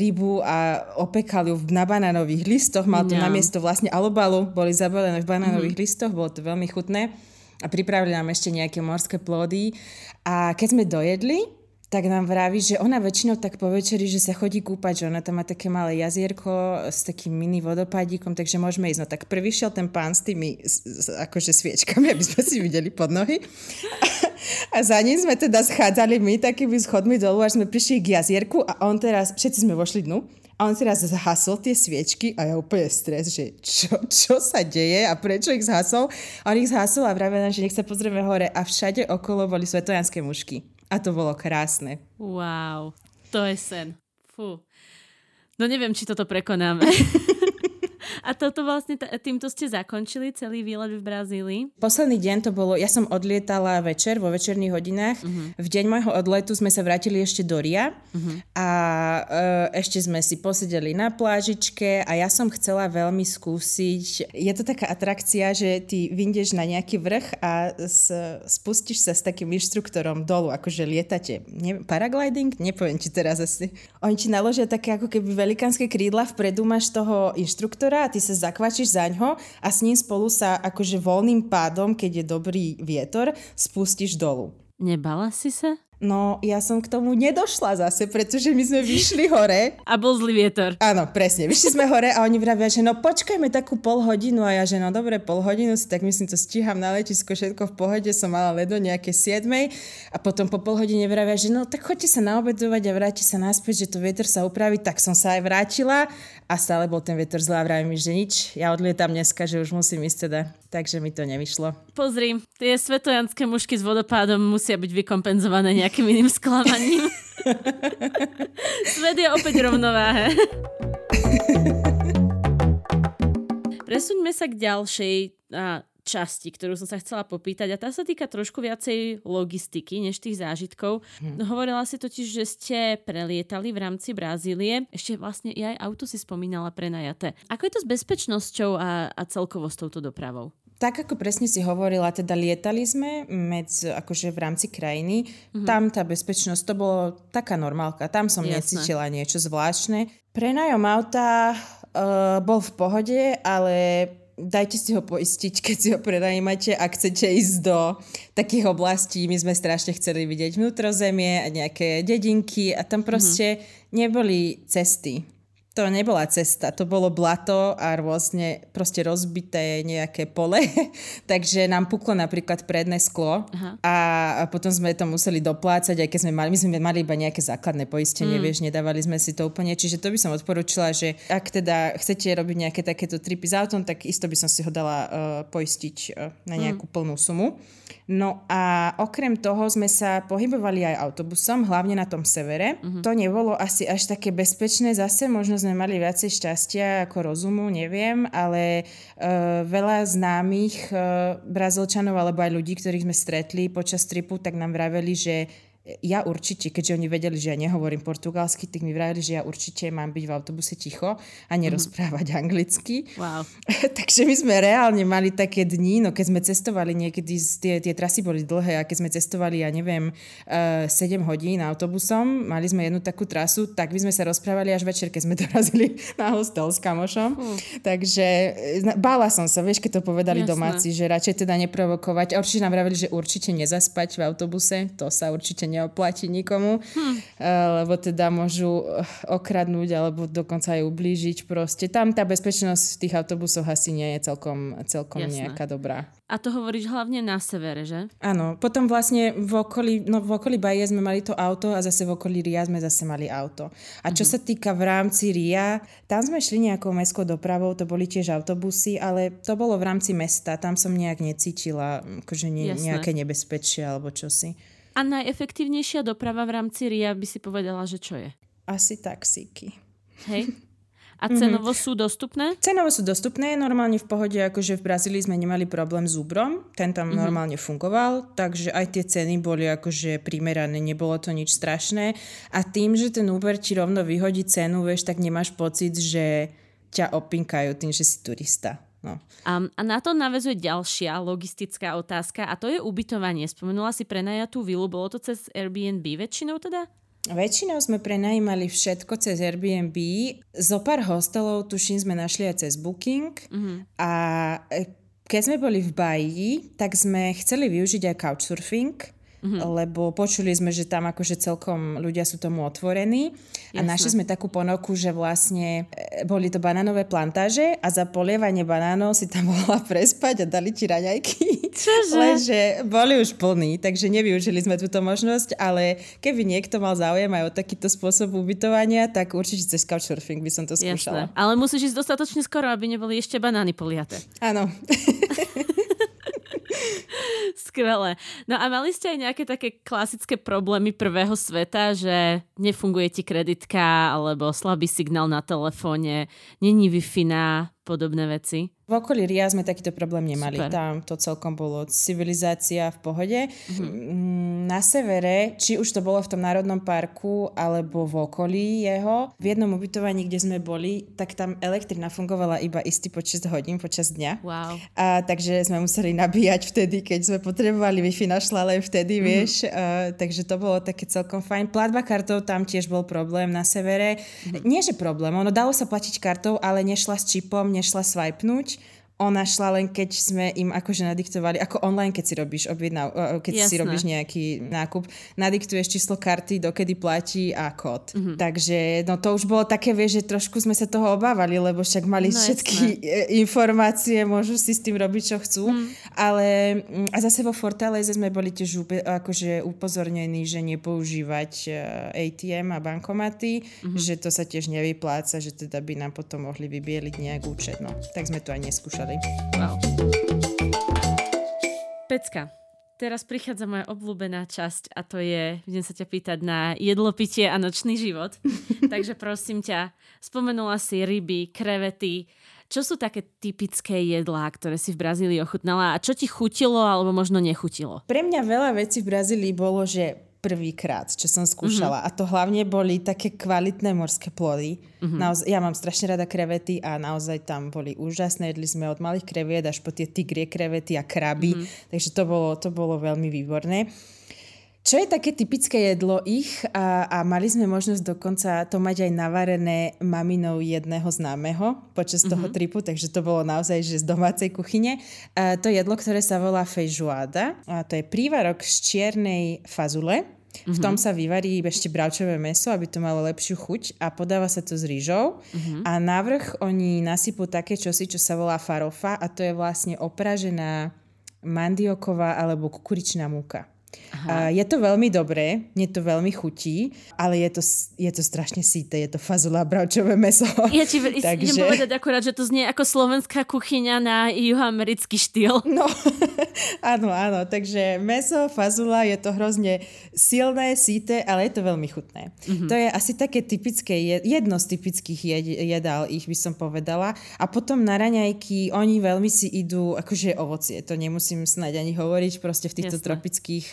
rybu a opekal ju na banánových listoch, mal to yeah. namiesto vlastne alobalu, boli zabalené v banánových mm-hmm. listoch, bolo to veľmi chutné a pripravili nám ešte nejaké morské plody a keď sme dojedli, tak nám vraví, že ona väčšinou tak po večeri, že sa chodí kúpať, že ona tam má také malé jazierko s takým mini vodopádíkom, takže môžeme ísť. No tak prvý šiel ten pán s tými s, s, akože sviečkami, aby sme si videli pod nohy. A, a za ním sme teda schádzali my takými schodmi dolu, až sme prišli k jazierku a on teraz, všetci sme vošli dnu, a on teraz zhasol tie sviečky a ja úplne stres, že čo, čo sa deje a prečo ich zhasol. A on ich zhasol a vravia že nech sa pozrieme hore a všade okolo boli svetojanské mušky. A to bolo krásne. Wow, to je sen. Fú. No neviem, či toto prekonáme. A toto vlastne, t- týmto ste zakončili celý výlet v Brazílii? Posledný deň to bolo, ja som odlietala večer, vo večerných hodinách. Uh-huh. V deň môjho odletu sme sa vrátili ešte do Ria uh-huh. a e, ešte sme si posedeli na plážičke a ja som chcela veľmi skúsiť. Je to taká atrakcia, že ty vyndeš na nejaký vrch a s, spustíš sa s takým inštruktorom dolu, akože lietate. Ne, paragliding? Nepoviem ti teraz asi. Oni ti naložia také ako keby velikánske krídla, vpredu máš toho inštruktora a ty sa zakvačíš za ňo a s ním spolu sa akože voľným pádom, keď je dobrý vietor, spustíš dolu. Nebala si sa? No, ja som k tomu nedošla zase, pretože my sme vyšli hore. A bol zlý vietor. Áno, presne. Vyšli sme hore a oni vravia, že no počkajme takú pol hodinu a ja, že no dobre, pol hodinu si tak myslím, to stíham na letisko, všetko v pohode, som mala ledo nejaké 7 a potom po pol hodine vravia, že no tak choďte sa naobedovať a vráti sa naspäť, že to vietor sa upraví, tak som sa aj vrátila a stále bol ten vietor zlý a vravím mi, že nič, ja odlietam dneska, že už musím ísť teda, takže mi to nevyšlo. Pozri, tie svetojanské mušky s vodopádom musia byť vykompenzované nejak nejakým iným sklamaním. Svet je opäť rovnováhe. Presuňme sa k ďalšej a, časti, ktorú som sa chcela popýtať a tá sa týka trošku viacej logistiky než tých zážitkov. Hm. Hovorila si totiž, že ste prelietali v rámci Brazílie. Ešte vlastne aj auto si spomínala prenajaté. Ako je to s bezpečnosťou a, a celkovo s touto dopravou? Tak ako presne si hovorila, teda lietali sme medzi, akože v rámci krajiny. Mm-hmm. Tam tá bezpečnosť, to bolo taká normálka. Tam som Jasné. necítila niečo zvláštne. Prenajom auta uh, bol v pohode, ale dajte si ho poistiť, keď si ho prenajímate, ak chcete ísť do takých oblastí. My sme strašne chceli vidieť vnútrozemie a nejaké dedinky a tam proste mm-hmm. neboli cesty to nebola cesta, to bolo blato a rôzne proste rozbité nejaké pole, takže nám puklo napríklad predné sklo Aha. a potom sme to museli doplácať, aj keď sme mali, my sme mali iba nejaké základné poistenie, mm. vieš, nedávali sme si to úplne, čiže to by som odporúčila, že ak teda chcete robiť nejaké takéto tripy s autom, tak isto by som si ho dala uh, poistiť uh, na mm. nejakú mm. plnú sumu. No a okrem toho sme sa pohybovali aj autobusom, hlavne na tom severe. Mm-hmm. To nebolo asi až také bezpečné zase, možno sme mali viacej šťastia ako rozumu, neviem, ale uh, veľa známych uh, Brazílčanov alebo aj ľudí, ktorých sme stretli počas tripu, tak nám vraveli, že ja určite, keďže oni vedeli, že ja nehovorím portugalsky, tak mi vravili, že ja určite mám byť v autobuse ticho a nerozprávať mm-hmm. anglicky. Wow. Takže my sme reálne mali také dni, no keď sme cestovali niekedy, tie, tie trasy boli dlhé a keď sme cestovali, ja neviem, uh, eh, 7 hodín autobusom, mali sme jednu takú trasu, tak by sme sa rozprávali až večer, keď sme dorazili na hostel s kamošom. Mm. Takže eh, bála som sa, vieš, keď to povedali Jasné. domáci, že radšej teda neprovokovať. A určite nám vravili, že určite nezaspať v autobuse, to sa určite ne neoplatí nikomu, hm. lebo teda môžu okradnúť alebo dokonca aj ublížiť proste. Tam tá bezpečnosť v tých autobusoch asi nie je celkom, celkom nejaká dobrá. A to hovoríš hlavne na severe, že? Áno, potom vlastne v okolí, no v okolí Baje sme mali to auto a zase v okolí Ria sme zase mali auto. A čo mm-hmm. sa týka v rámci Ria, tam sme šli nejakou mestskou dopravou, to boli tiež autobusy, ale to bolo v rámci mesta, tam som nejak necítila akože ne, nejaké nebezpečie alebo čosi. A najefektívnejšia doprava v rámci Ria by si povedala, že čo je? Asi taxíky. Hej? A cenovo mm-hmm. sú dostupné? Cenovo sú dostupné, normálne v pohode, akože v Brazílii sme nemali problém s Uberom, ten tam mm-hmm. normálne fungoval, takže aj tie ceny boli akože primerané, nebolo to nič strašné. A tým, že ten Uber ti rovno vyhodí cenu, vieš, tak nemáš pocit, že ťa opinkajú tým, že si turista. No. A, a na to navezuje ďalšia logistická otázka a to je ubytovanie. Spomenula si prenajatú vilu, bolo to cez Airbnb väčšinou teda? Väčšinou sme prenajímali všetko cez Airbnb. Zo pár hostelov, tuším, sme našli aj cez Booking. Mm-hmm. A e, keď sme boli v Baji, tak sme chceli využiť aj couchsurfing mm-hmm. lebo počuli sme, že tam akože celkom ľudia sú tomu otvorení a Jasne. našli sme takú ponoku, že vlastne e, boli to banánové plantáže a za polievanie banánov si tam mohla prespať a dali ti raňajky. Čože? Lenže boli už plní, takže nevyužili sme túto možnosť, ale keby niekto mal záujem aj o takýto spôsob ubytovania, tak určite cez Couchsurfing by som to skúšala. Jasne. Ale musíš ísť dostatočne skoro, aby neboli ešte banány poliate. Áno. Skvelé. No a mali ste aj nejaké také klasické problémy prvého sveta, že nefunguje ti kreditka alebo slabý signál na telefóne, není na podobné veci? V okolí Ria sme takýto problém nemali. Super. Tam to celkom bolo civilizácia v pohode. Mm-hmm. Na severe, či už to bolo v tom národnom parku alebo v okolí jeho, v jednom ubytovaní, kde sme boli, tak tam elektrina fungovala iba istý počet hodín počas dňa. Wow. A, takže sme museli nabíjať vtedy, keď sme potrebovali Wi-Fi našla len vtedy, mm-hmm. vieš. A, takže to bolo také celkom fajn. Platba kartou tam tiež bol problém na severe. Mm-hmm. Nie, že problém, ono dalo sa platiť kartou, ale nešla s čipom, nešla swipenúť ona šla len keď sme im akože nadiktovali, ako online, keď si robíš objednav, keď Jasné. si robíš nejaký nákup, nadiktuješ číslo karty, dokedy platí a kód. Mm-hmm. Takže no to už bolo také, vieš, že trošku sme sa toho obávali, lebo však mali no, všetky jasné. informácie, môžu si s tým robiť, čo chcú. Mm. Ale a zase vo Fortaleze sme boli tiež akože upozornení, že nepoužívať e, ATM a bankomaty, mm-hmm. že to sa tiež nevypláca, že teda by nám potom mohli vybieliť nejak účet. No, tak sme to aj neskúšali povedali. Wow. Pecka, teraz prichádza moja obľúbená časť a to je, budem sa ťa pýtať na jedlo, pitie a nočný život. Takže prosím ťa, spomenula si ryby, krevety, čo sú také typické jedlá, ktoré si v Brazílii ochutnala a čo ti chutilo alebo možno nechutilo? Pre mňa veľa vecí v Brazílii bolo, že prvýkrát, čo som skúšala. Mm-hmm. A to hlavne boli také kvalitné morské plody. Mm-hmm. Naoz- ja mám strašne rada krevety a naozaj tam boli úžasné. Jedli sme od malých kreviet až po tie tigrie krevety a kraby. Mm-hmm. Takže to bolo, to bolo veľmi výborné. Čo je také typické jedlo ich a, a mali sme možnosť dokonca to mať aj navarené maminou jedného známeho počas mm-hmm. toho mhm. tripu, takže to bolo naozaj že z domácej kuchyne. A to jedlo, ktoré sa volá feijoada, a to je prívarok z čiernej fazule, v tom mhm. sa vyvarí ešte bravčové meso, aby to malo lepšiu chuť a podáva sa to s rýžou. Uh-huh. A navrh oni nasypú také čosi, čo sa volá farofa a to je vlastne opražená mandioková alebo kukuričná múka. Aha. Je to veľmi dobré, mne to veľmi chutí, ale je to, je to strašne síte, je to fazula bravčové meso. Ja ti Takže... idem povedať akurát, že to znie ako slovenská kuchyňa na juhoamerický štýl. No, áno, áno, takže meso, fazula, je to hrozne silné, síte, ale je to veľmi chutné. Mm-hmm. To je asi také typické, jedno z typických jed, jedál ich by som povedala. A potom na raňajky, oni veľmi si idú, akože ovocie, to nemusím snáď ani hovoriť, proste v týchto Jasne. tropických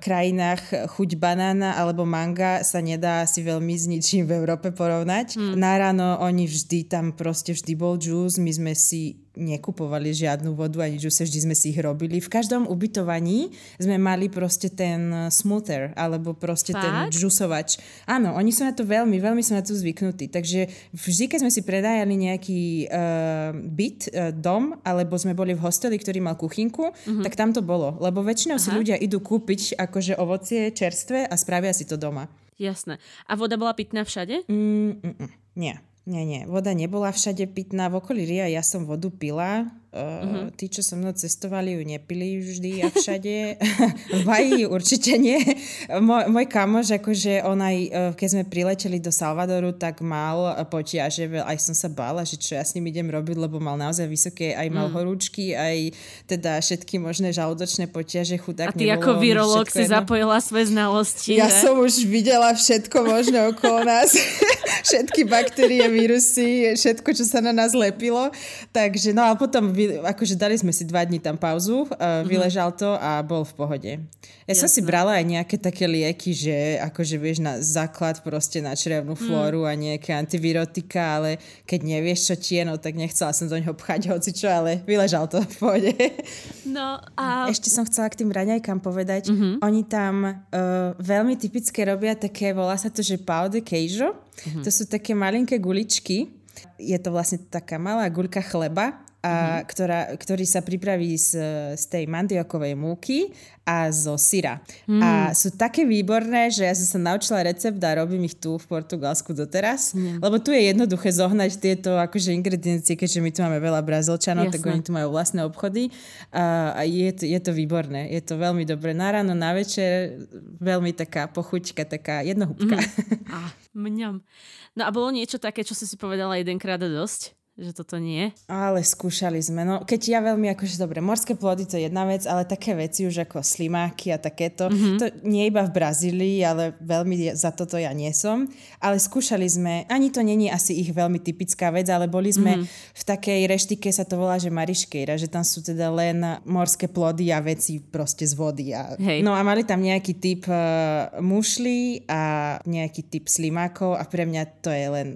krajinách chuť banána alebo manga sa nedá asi veľmi s ničím v Európe porovnať. Mm. Na ráno oni vždy, tam proste vždy bol juice, my sme si nekupovali žiadnu vodu ani džuse, vždy sme si ich robili. V každom ubytovaní sme mali proste ten smoother, alebo proste Fakt? ten džusovač. Áno, oni sú na to veľmi, veľmi sú na to zvyknutí. Takže vždy, keď sme si predajali nejaký uh, byt, uh, dom, alebo sme boli v hosteli, ktorý mal kuchynku, uh-huh. tak tam to bolo. Lebo väčšinou Aha. si ľudia idú kúpiť akože ovocie čerstvé a spravia si to doma. Jasné. A voda bola pitná všade? Mm, mm, mm, nie. Nie, nie. Voda nebola všade pitná. V okolí Ria ja som vodu pila. Uh, uh-huh. Tí, čo so mnou cestovali, ju nepili vždy a všade. v Baji určite nie. Moj, môj kamož, akože on aj, keď sme prileteli do Salvadoru, tak mal potiaže, aj som sa bála, že čo ja s ním idem robiť, lebo mal naozaj vysoké, aj mal mm. horúčky, aj teda všetky možné žalúdočné potiaže, chudák A ty ako virológ si jedno. zapojila svoje znalosti, Ja že? som už videla všetko možné okolo nás. všetky baktérie, vírusy, všetko, čo sa na nás lepilo. Takže, no a potom akože dali sme si dva dní tam pauzu, uh, vyležal to a bol v pohode. Ja Jasne. som si brala aj nejaké také lieky, že akože vieš na základ proste na črevnú flóru mm. a nejaké antivirotika, ale keď nevieš, čo ti je, no tak nechcela som do ňoho pchať hoci čo, ale vyležal to v pohode. No a... Ešte som chcela k tým raňajkám povedať, mm-hmm. oni tam uh, veľmi typické robia také, volá sa to, že pau de queijo. Mm-hmm. To sú také malinké guličky. Je to vlastne taká malá guľka chleba a, mm-hmm. ktorá, ktorý sa pripraví z, z tej mandiokovej múky a zo syra. Mm. A sú také výborné, že ja som sa naučila recept a robím ich tu v Portugalsku doteraz. Mm. Lebo tu je jednoduché zohnať tieto akože ingrediencie, keďže my tu máme veľa brazilčanov, Jasne. tak oni tu majú vlastné obchody. A, a je, to, je to výborné. Je to veľmi dobré. Na ráno, na večer veľmi taká pochuťka, taká jednohúbka. Mm. Ah, mňam. No a bolo niečo také, čo si si povedala jedenkrát a dosť? Že toto nie. Ale skúšali sme. No, keď ja veľmi, akože dobre, morské plody to je jedna vec, ale také veci už ako slimáky a takéto, mm-hmm. to nie iba v Brazílii, ale veľmi za toto ja nie som. Ale skúšali sme, ani to není asi ich veľmi typická vec, ale boli sme mm-hmm. v takej reštike, sa to volá, že Mariškejra, že tam sú teda len morské plody a veci proste z vody. A, Hej. No a mali tam nejaký typ uh, mušli a nejaký typ slimákov a pre mňa to je len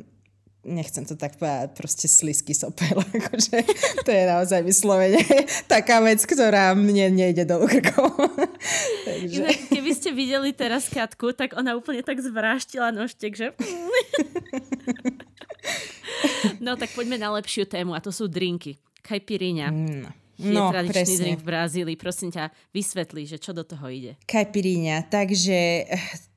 nechcem to tak povedať, proste slisky sopel. Akože, to je naozaj vyslovene taká vec, ktorá mne nejde do krkov. Takže... Inak, keby ste videli teraz Katku, tak ona úplne tak zvráštila nožtek, že... no tak poďme na lepšiu tému a to sú drinky. Kajpiríňa. No. Je no, tradičný presne. drink v Brazílii. Prosím ťa, vysvetli, že čo do toho ide. Kajpiríňa. Takže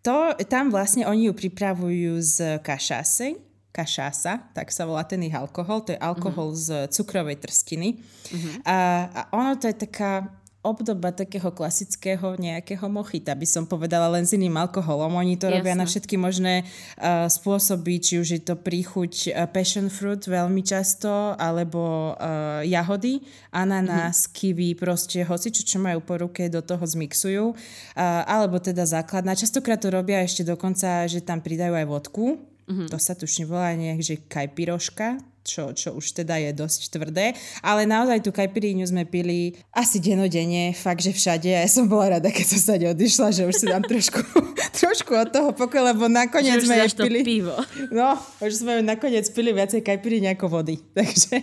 to, tam vlastne oni ju pripravujú z kašasy, kašása, tak sa volá ten ich alkohol. To je alkohol uh-huh. z cukrovej trstiny. Uh-huh. A, a ono to je taká obdoba takého klasického nejakého mochita, by som povedala, len s iným alkoholom. Oni to Jasne. robia na všetky možné uh, spôsoby, či už je to príchuť uh, passion fruit veľmi často, alebo uh, jahody, ananás, mm-hmm. kiwi, proste hoci čo, čo majú po ruke, do toho zmixujú. Uh, alebo teda základná. Častokrát to robia ešte dokonca, že tam pridajú aj vodku, Mm-hmm. To sa tušne volá nejak, že kajpiroška, čo, čo už teda je dosť tvrdé. Ale naozaj tú kajpiríňu sme pili asi denodene, fakt, že všade. A ja som bola rada, keď som sa odišla, že už si dám trošku, trošku od toho pokoja, lebo nakoniec sme jej pili... pivo. No, už sme nakoniec pili viacej kajpiríň ako vody. Takže...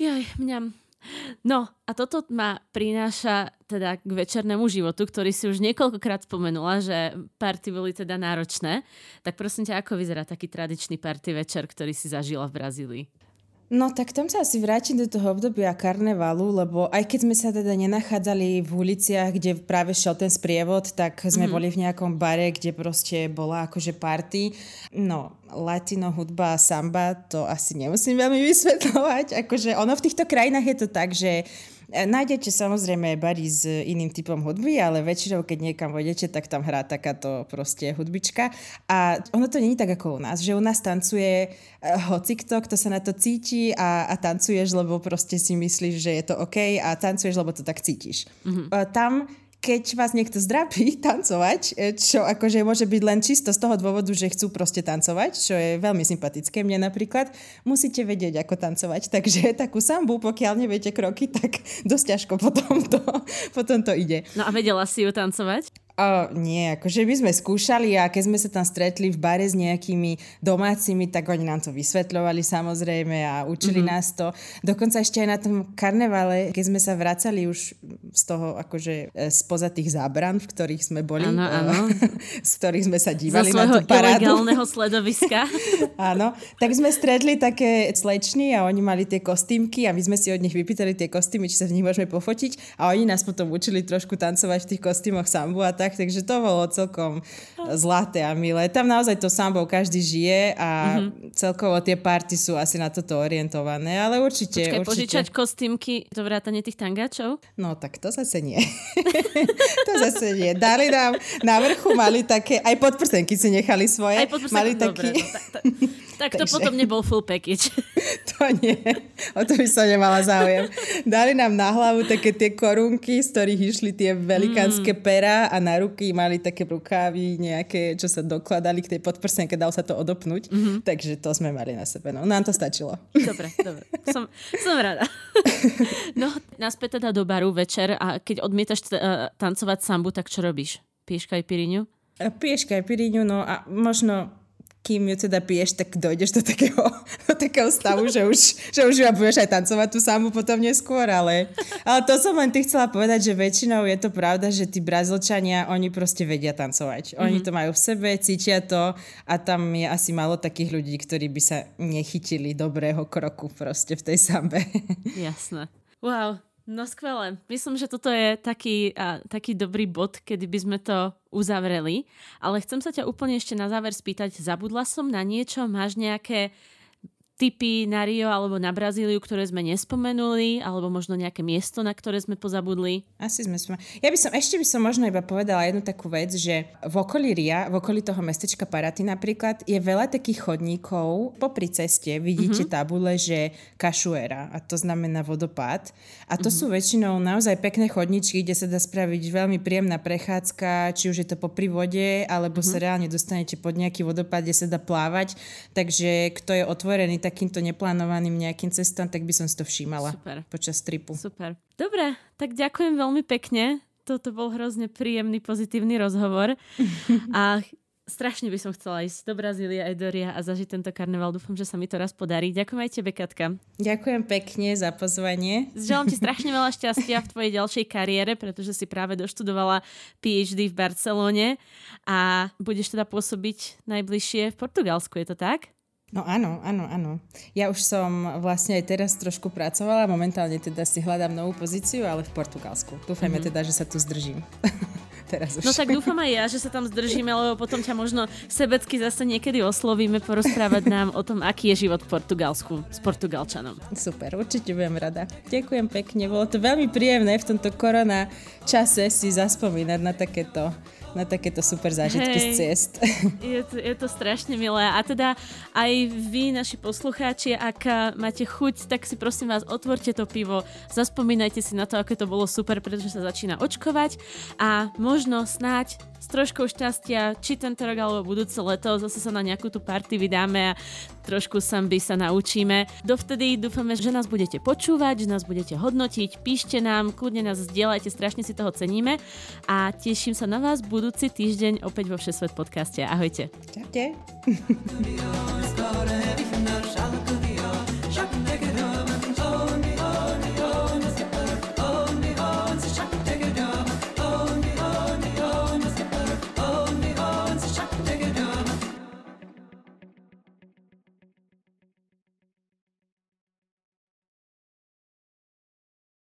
Jaj, mňam. No a toto ma prináša teda k večernému životu, ktorý si už niekoľkokrát spomenula, že party boli teda náročné. Tak prosím ťa, ako vyzerá taký tradičný party večer, ktorý si zažila v Brazílii? No tak tam sa asi vrátim do toho obdobia karnevalu, lebo aj keď sme sa teda nenachádzali v uliciach, kde práve šiel ten sprievod, tak sme mm. boli v nejakom bare, kde proste bola akože party. No, latino hudba samba, to asi nemusím veľmi vysvetľovať. Akože ono v týchto krajinách je to tak, že nájdete samozrejme bary s iným typom hudby, ale väčšinou, keď niekam vodete, tak tam hrá takáto proste hudbička. A ono to není tak ako u nás, že u nás tancuje e, hocikto, kto sa na to cíti a, a tancuješ, lebo proste si myslíš, že je to OK a tancuješ, lebo to tak cítiš. Mm-hmm. Tam keď vás niekto zdrapí tancovať, e, čo akože môže byť len čisto z toho dôvodu, že chcú proste tancovať, čo je veľmi sympatické mne napríklad, musíte vedieť, ako tancovať. Takže takú sambu, pokiaľ neviete kroky, tak dosť ťažko potom to, potom to ide. No a vedela si ju tancovať? O, nie, akože my sme skúšali a keď sme sa tam stretli v bare s nejakými domácimi, tak oni nám to vysvetľovali samozrejme a učili mm-hmm. nás to. Dokonca ešte aj na tom karnevale, keď sme sa vracali už z toho akože e, spoza tých zábran, v ktorých sme boli, ano, ano. z ktorých sme sa dívali na tú parádu. sledoviska. Áno, tak sme stretli také slečny a oni mali tie kostýmky a my sme si od nich vypýtali tie kostýmy, či sa v nich môžeme pofotiť a oni nás potom učili trošku tancovať v tých kostýmoch sambu a tak, takže to bolo celkom zlaté a milé. Tam naozaj to sambou každý žije a mm-hmm. celkovo tie party sú asi na toto orientované, ale určite... Počkaj, určite. požičať kostýmky do vrátane tých tangáčov? No tak to zase nie. to zase nie. Dali nám, na vrchu mali také, aj podprsenky si nechali svoje. Aj mali dobre, taký... no, tak, tak, tak to Takže... potom nebol full package. to nie, o to by som nemala záujem. Dali nám na hlavu také tie korunky, z ktorých išli tie velikánske mm. pera a na ruky mali také rukávy nejaké, čo sa dokladali k tej podprsenke, dal sa to odopnúť. Mm-hmm. Takže to sme mali na sebe. No, nám to stačilo. Dobre, dobre. Som, som rada. no, naspäť teda do baru večer a keď odmietaš t- uh, tancovať sambu, tak čo robíš? Piješ kajpiriňu? Piješ kajpiriňu, no a možno kým ju teda piješ, tak dojdeš do takého, do takého stavu, že už, že už budeš aj tancovať tú samu potom neskôr, ale, ale to som len ty chcela povedať, že väčšinou je to pravda, že tí Brazílčania, oni proste vedia tancovať. Oni mm-hmm. to majú v sebe, cítia to a tam je asi málo takých ľudí, ktorí by sa nechytili dobrého kroku proste v tej sambe. Jasné. Wow, No skvelé. Myslím, že toto je taký, a, taký dobrý bod, kedy by sme to uzavreli. Ale chcem sa ťa úplne ešte na záver spýtať, zabudla som na niečo? Máš nejaké tipy na Rio alebo na Brazíliu, ktoré sme nespomenuli, alebo možno nejaké miesto, na ktoré sme pozabudli? Asi sme sme. Ja by som, ešte by som možno iba povedala jednu takú vec, že v okolí Ria, v okolí toho mestečka Paraty napríklad, je veľa takých chodníkov. Popri ceste vidíte mm-hmm. tabule, že kašuera, a to znamená vodopád. A to mm-hmm. sú väčšinou naozaj pekné chodničky, kde sa dá spraviť veľmi príjemná prechádzka, či už je to popri vode, alebo mm-hmm. sa reálne dostanete pod nejaký vodopád, kde sa dá plávať. Takže kto je otvorený, tak takýmto neplánovaným nejakým cestám, tak by som si to všímala Super. počas tripu. Super. Dobre, tak ďakujem veľmi pekne. Toto bol hrozne príjemný, pozitívny rozhovor. A strašne by som chcela ísť do Brazílie aj do Ria a zažiť tento karneval. Dúfam, že sa mi to raz podarí. Ďakujem aj tebe, Katka. Ďakujem pekne za pozvanie. Želám ti strašne veľa šťastia v tvojej ďalšej kariére, pretože si práve doštudovala PhD v Barcelone a budeš teda pôsobiť najbližšie v Portugalsku, je to tak? No áno, áno, áno. Ja už som vlastne aj teraz trošku pracovala, momentálne teda si hľadám novú pozíciu, ale v Portugalsku. Dúfajme mm-hmm. teda, že sa tu zdržím. teraz už. No tak dúfam aj ja, že sa tam zdržíme, lebo potom ťa možno sebecky zase niekedy oslovíme porozprávať nám o tom, aký je život v Portugalsku s Portugalčanom. Super, určite budem rada. Ďakujem pekne, bolo to veľmi príjemné v tomto korona čase si zaspomínať na takéto na takéto super zážitky hey, z ciest. Je to, je to strašne milé. A teda aj vy, naši poslucháči, ak máte chuť, tak si prosím vás otvorte to pivo, zaspomínajte si na to, ako to bolo super, pretože sa začína očkovať a možno snáď s troškou šťastia, či tento rok alebo budúce leto, zase sa na nejakú tú party vydáme a trošku by sa naučíme. Dovtedy dúfame, že nás budete počúvať, že nás budete hodnotiť, píšte nám, kľudne nás zdieľajte, strašne si toho ceníme a teším sa na vás budúci týždeň opäť vo Všesvet podcaste. Ahojte. Čaute.